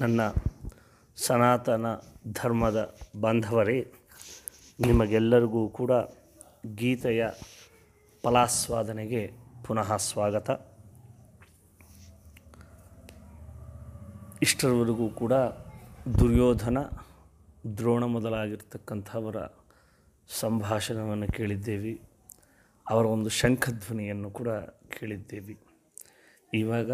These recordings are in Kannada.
ನನ್ನ ಸನಾತನ ಧರ್ಮದ ಬಾಂಧವರೇ, ನಿಮಗೆಲ್ಲರಿಗೂ ಕೂಡ ಗೀತೆಯ ಫಲಾಸ್ವಾದನೆಗೆ ಪುನಃ ಸ್ವಾಗತ. ಇಷ್ಟರವರೆಗೂ ಕೂಡ ದುರ್ಯೋಧನ, ದ್ರೋಣ ಮೊದಲಾಗಿರ್ತಕ್ಕಂಥವರ ಸಂಭಾಷಣವನ್ನು ಕೇಳಿದ್ದೇವೆ. ಅವರ ಒಂದು ಶಂಖಧ್ವನಿಯನ್ನು ಕೂಡ ಕೇಳಿದ್ದೇವೆ. ಇವಾಗ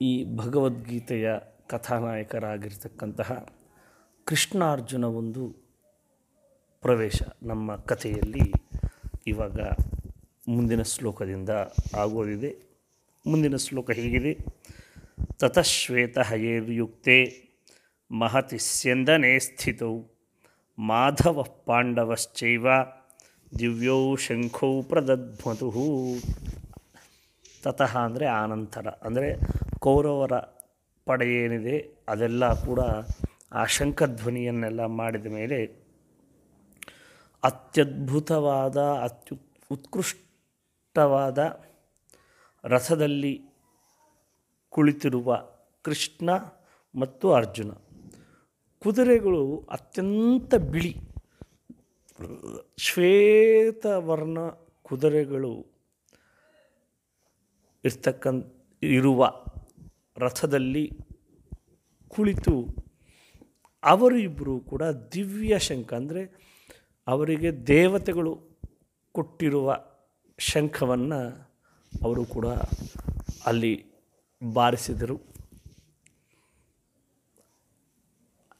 ಈ ಭಗವದ್ಗೀತೆಯ ಕಥಾನಾಯಕರಾಗಿರ್ತಕ್ಕಂತಹ ಕೃಷ್ಣಾರ್ಜುನ ಒಂದು ಪ್ರವೇಶ ನಮ್ಮ ಕಥೆಯಲ್ಲಿ ಇವಾಗ ಮುಂದಿನ ಶ್ಲೋಕದಿಂದ ಆಗೋದಿದೆ ಮುಂದಿನ ಶ್ಲೋಕ ಹೀಗಿದೆ. ತತಶ್ವೇತ ಹಯೇರ್ಯುಕ್ತೆ ಮಹತಿ ಸ್ಯಂದನೆ ಸ್ಥಿತೌ ಮಾಧವ ಪಾಂಡವಶ್ಚೈವ ದಿವ್ಯೌ ಶಂಖೌ ಪ್ರದಧ್ಮತು ತತಃ ಅಂದರೆ ಆನಂತರ, ಅಂದರೆ ಕೌರವರ ಪಡೆ ಏನಿದೆ, ಅದೆಲ್ಲ ಕೂಡ ಆ ಶಂಖಧ್ವನಿಯನ್ನೆಲ್ಲ ಮಾಡಿದ ಮೇಲೆ ಅತ್ಯದ್ಭುತವಾದ, ಅತ್ಯು, ಉತ್ಕೃಷ್ಟವಾದ ರಥದಲ್ಲಿ ಕುಳಿತಿರುವ ಕೃಷ್ಣ ಮತ್ತು ಅರ್ಜುನ. ಕುದುರೆಗಳು ಅತ್ಯಂತ ಬಿಳಿ, ಶ್ವೇತವರ್ಣ ಕುದುರೆಗಳು ಇರ್ತಕ್ಕಂಥ, ಇರುವ ರಥದಲ್ಲಿ ಕುಳಿತು ಅವರು ಇಬ್ಬರು ಕೂಡ ದಿವ್ಯ ಶಂಖ, ಅಂದರೆ ಅವರಿಗೆ ದೇವತೆಗಳು ಕೊಟ್ಟಿರುವ ಶಂಖವನ್ನು ಅವರು ಕೂಡ ಅಲ್ಲಿ ಬಾರಿಸಿದರು.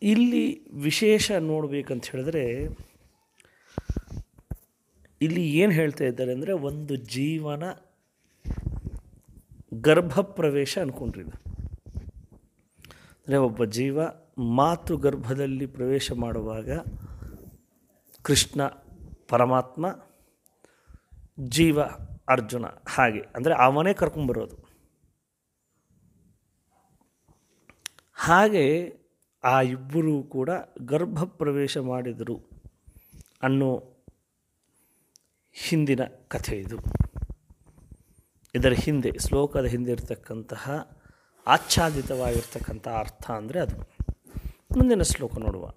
ಇಲ್ಲಿ ವಿಶೇಷ ನೋಡಬೇಕಂತ ಹೇಳಿದ್ರೆ, ಇಲ್ಲಿ ಏನು ಹೇಳ್ತಾ ಇದ್ದಾರೆ ಅಂದರೆ ಒಂದು ಜೀವನ ಗರ್ಭಪ್ರವೇಶ ಅಂದ್ಕೊಂಡ್ರಿದ ಅಂದರೆ ಒಬ್ಬ ಜೀವ ಮಾತು ಗರ್ಭದಲ್ಲಿ ಪ್ರವೇಶ ಮಾಡುವಾಗ ಕೃಷ್ಣ, ಪರಮಾತ್ಮ, ಜೀವ, ಅರ್ಜುನ ಹಾಗೆ, ಅಂದರೆ ಅವನೇ ಕರ್ಕೊಂಬರೋದು. ಹಾಗೆ ಆ ಇಬ್ಬರೂ ಕೂಡ ಗರ್ಭ ಪ್ರವೇಶ ಮಾಡಿದರು ಅನ್ನೋ ಹಿಂದಿನ ಕಥೆ ಇದು. ಇದರ ಹಿಂದೆ, ಶ್ಲೋಕದ ಹಿಂದೆ ಇರತಕ್ಕಂತಹ ಆಚ್ಛಾದಿತವಾಗಿರ್ತಕ್ಕಂಥ ಅರ್ಥ ಅಂದರೆ ಅದು. ಮುಂದಿನ ಶ್ಲೋಕ ನೋಡುವ.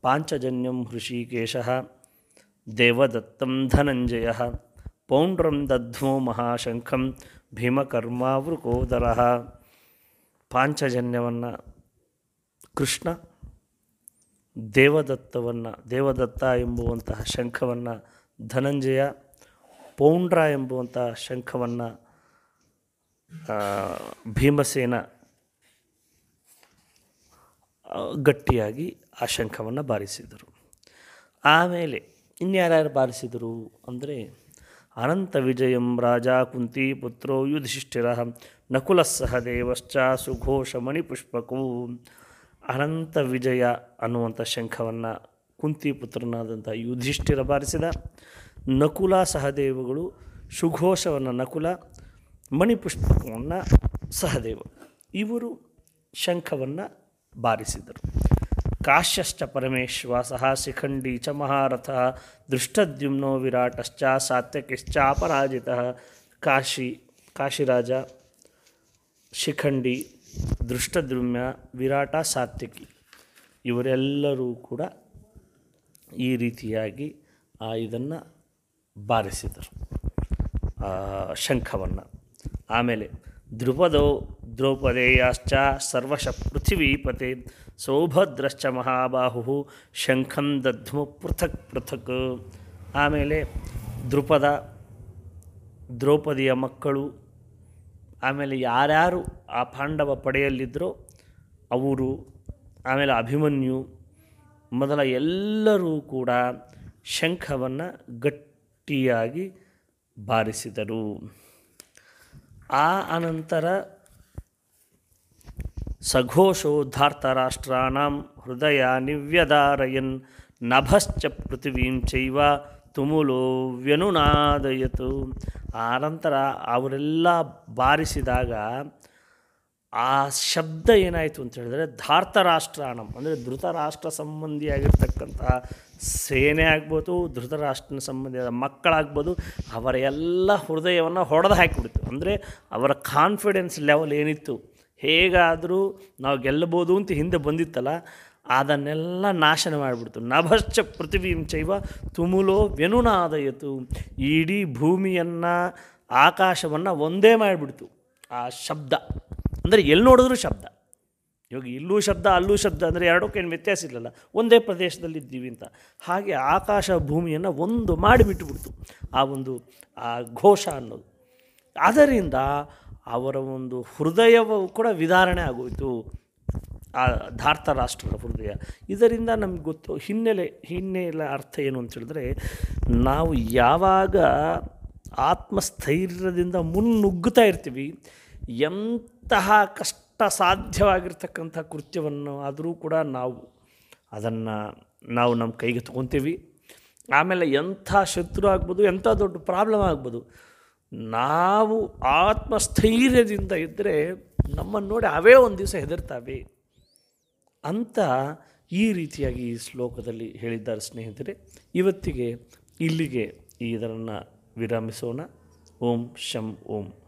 ಪಾಂಚಜನ್ಯಂ ಹೃಷಿಕೇಶ ದೇವದತ್ತಂ ಧನಂಜಯ ಪೌಂಡ್ರಂ ದಧ್ವೋ ಮಹಾಶಂಖಂ ಭೀಮಕರ್ಮಾವೃಕೋದರ. ಪಾಂಚಜನ್ಯವನ್ನು ಕೃಷ್ಣ, ದೇವದತ್ತವನ್ನು, ದೇವದತ್ತ ಎಂಬುವಂತಹ ಶಂಖವನ್ನು ಧನಂಜಯ, ಪೌಂಡ್ರ ಎಂಬುವಂತಹ ಶಂಖವನ್ನು ಭೀಮಸೇನ ಗಟ್ಟಿಯಾಗಿ ಆ ಶಂಖವನ್ನು ಬಾರಿಸಿದರು. ಆಮೇಲೆ ಇನ್ಯಾರ್ಯಾರು ಬಾರಿಸಿದರು ಅಂದರೆ ಅನಂತ ವಿಜಯಂ ರಾಜ ಕುಂತಿ ಪುತ್ರೋ ಯುಧಿಷ್ಠಿರ ನಕುಲ ಸಹದೇವಶ್ಚ ಸುಘೋಷ ಮಣಿಪುಷ್ಪಕೂ ಅನಂತ ವಿಜಯ ಅನ್ನುವಂಥ ಶಂಖವನ್ನು ಕುಂತಿ ಪುತ್ರನಾದಂಥ ಯುಧಿಷ್ಠಿರ ಬಾರಿಸಿದ. ನಕುಲ ಸಹದೇವಗಳು ಸುಘೋಷವನ್ನು ನಕುಲ, ಮಣಿಪುಷ್ಪಕವನ್ನು ಸಹದೇವ. ಇವರು ಶಂಖವನ್ನು ಬಾರಿಸಿದರು. ಕಾಶ್ಯಶ್ಚ ಪರಮೇಶ್ವಾಸಃ ಶಿಖಂಡಿ ಚ ಮಹಾರಥ ದೃಷ್ಟದ್ಯುಮ್ನೋ ವಿರಾಟಶ್ಚ ಸಾತ್ಯಕಿಶ್ಚ ಅಪರಾಜಿತ ಕಾಶಿ, ಕಾಶಿರಾಜ, ಶಿಖಂಡಿ ದೃಷ್ಟದ್ಯುಮ್ಯ ವಿರಾಟ, ಸಾತ್ಯಕಿ ಇವರೆಲ್ಲರೂ ಕೂಡ ಈ ರೀತಿಯಾಗಿ ಇದನ್ನು ಬಾರಿಸಿದರು. ಶಂಖವನ್ನು. ಆಮೇಲೆ ಧ್ರುಪದೋ ದ್ರೌಪದೇಯಾಶ್ಚ ಸರ್ವಶ ಪೃಥಿವೀಪತೆ ಸೌಭದ್ರಶ್ಚ ಮಹಾಬಾಹು ಶಂಖಂ ದಧ್ಮು ಪೃಥಕ್ ಪೃಥಕ್. ಆಮೇಲೆ ದೃಪದ ದ್ರೌಪದಿಯ ಮಕ್ಕಳು, ಆಮೇಲೆ ಯಾರ್ಯಾರು ಆ ಪಾಂಡವ ಪಡೆಯಲ್ಲಿದ್ದರೋ ಅವರು, ಆಮೇಲೆ ಅಭಿಮನ್ಯು, ಮೊದಲ ಎಲ್ಲರೂ ಕೂಡ ಶಂಖವನ್ನು ಗಟ್ಟಿಯಾಗಿ ಬಾರಿಸಿದರು. ಆ ಅನಂತರ ಸಘೋಷೋದ್ಧಾರ್ತರಾಷ್ಟ್ರಾಣಂ ಹೃದಯ ನಿವ್ಯದಾರಯನ್ ನಭಶ್ಚ ಪೃಥಿವೀಂ ಚೈವ ತುಮುಲೋ ವ್ಯನುನಾದಯತು. ಆ ನಂತರ ಅವರೆಲ್ಲ ಬಾರಿಸಿದಾಗ ಆ ಶಬ್ದ ಏನಾಯಿತು ಅಂತ ಹೇಳಿದ್ರೆ ಧಾರ್ತರಾಷ್ಟ್ರಾಣಂ ಅಂದರೆ ಧೃತರಾಷ್ಟ್ರ ಸಂಬಂಧಿಯಾಗಿರ್ತಕ್ಕಂತಹ ಸೇನೆ ಆಗ್ಬೋದು, ಧೃತರಾಷ್ಟ್ರನ ಸಂಬಂಧಿಯಾದ ಮಕ್ಕಳಾಗ್ಬೋದು, ಅವರ ಎಲ್ಲ ಹೃದಯವನ್ನು ಹೊಡೆದು ಹಾಕಿಬಿಡ್ತು. ಅಂದರೆ ಅವರ ಕಾನ್ಫಿಡೆನ್ಸ್ ಲೆವೆಲ್ ಏನಿತ್ತು? ಹೇಗಾದರೂ ನಾವು ಗೆಲ್ಲಬೋದು ಅಂತ ಹಿಂದೆ ಬಂದಿತ್ತಲ್ಲ, ಅದನ್ನೆಲ್ಲ ನಾಶನ ಮಾಡಿಬಿಡ್ತು. ನಭಶ್ಚ ಪೃಥ್ವೀಂ ಚೈವ ತುಮುಲೋ ವ್ಯನುನಾದಯತು. ಇಡೀ ಭೂಮಿಯನ್ನು, ಆಕಾಶವನ್ನು ಒಂದೇ ಮಾಡಿಬಿಡ್ತು. ಆ ಶಬ್ದ. ಅಂದರೆ ಎಲ್ಲಿ ನೋಡಿದ್ರೂ ಶಬ್ದ. ಇವಾಗ ಇಲ್ಲೂ ಶಬ್ದ, ಅಲ್ಲೂ ಶಬ್ದ ಅಂದರೆ ಎರಡಕ್ಕೇನು ವ್ಯತ್ಯಾಸ ಇಲ್ಲಲ್ಲ ಒಂದೇ ಪ್ರದೇಶದಲ್ಲಿ ಇದ್ದೀವಿ ಅಂತ. ಹಾಗೆ ಆಕಾಶ ಭೂಮಿಯನ್ನು ಒಂದು ಮಾಡಿಬಿಟ್ಟುಬಿಡ್ತು ಆ ಒಂದು, ಆ ಘೋಷ ಅನ್ನೋದು. ಅದರಿಂದ ಅವರ ಒಂದು ಹೃದಯವು ಕೂಡ ವಿಧಾರಣೆ ಆಗೋಯಿತು. ಆ ಧಾರ್ತ ರಾಷ್ಟ್ರದ ಹೃದಯ. ಇದರಿಂದ ನಮ್ಗೆ ಗೊತ್ತು, ಹಿನ್ನೆಲೆ ಹಿನ್ನೆಲೆ ಅರ್ಥ ಏನು ಅಂತ ಹೇಳಿದ್ರೆ, ನಾವು ಯಾವಾಗ ಆತ್ಮಸ್ಥೈರ್ಯದಿಂದ ಮುನ್ನುಗ್ಗುತ್ತಾ ಇರ್ತೀವಿ, ಎಂತಹ ಕಷ್ಟ ಸಾಧ್ಯವಾಗಿರ್ತಕ್ಕಂಥ ಕೃತ್ಯವನ್ನು ಆದರೂ ಕೂಡ ನಾವು ಅದನ್ನು ನಾವು ನಮ್ಮ ಕೈಗೆ ತಗೊತೀವಿ. ಆಮೇಲೆ ಎಂಥ ಶತ್ರು ಆಗ್ಬೋದು, ಎಂಥ ದೊಡ್ಡ ಪ್ರಾಬ್ಲಮ್ ಆಗ್ಬೋದು ನಾವು ಆತ್ಮಸ್ಥೈರ್ಯದಿಂದ ಇದ್ದರೆ ನಮ್ಮನ್ನು ನೋಡಿ ಅವೇ ಒಂದು ದಿವಸ ಹೆದರ್ತಾವೆ ಅಂತ ಈ ರೀತಿಯಾಗಿ ಈ ಶ್ಲೋಕದಲ್ಲಿ ಹೇಳಿದ್ದಾರೆ ಸ್ನೇಹಿತರೆ. ಇವತ್ತಿಗೆ ಇಲ್ಲಿಗೆ ಇದರನ್ನು ವಿರಾಮಿಸೋಣ. ಓಂ ಶಂ ಓಂ.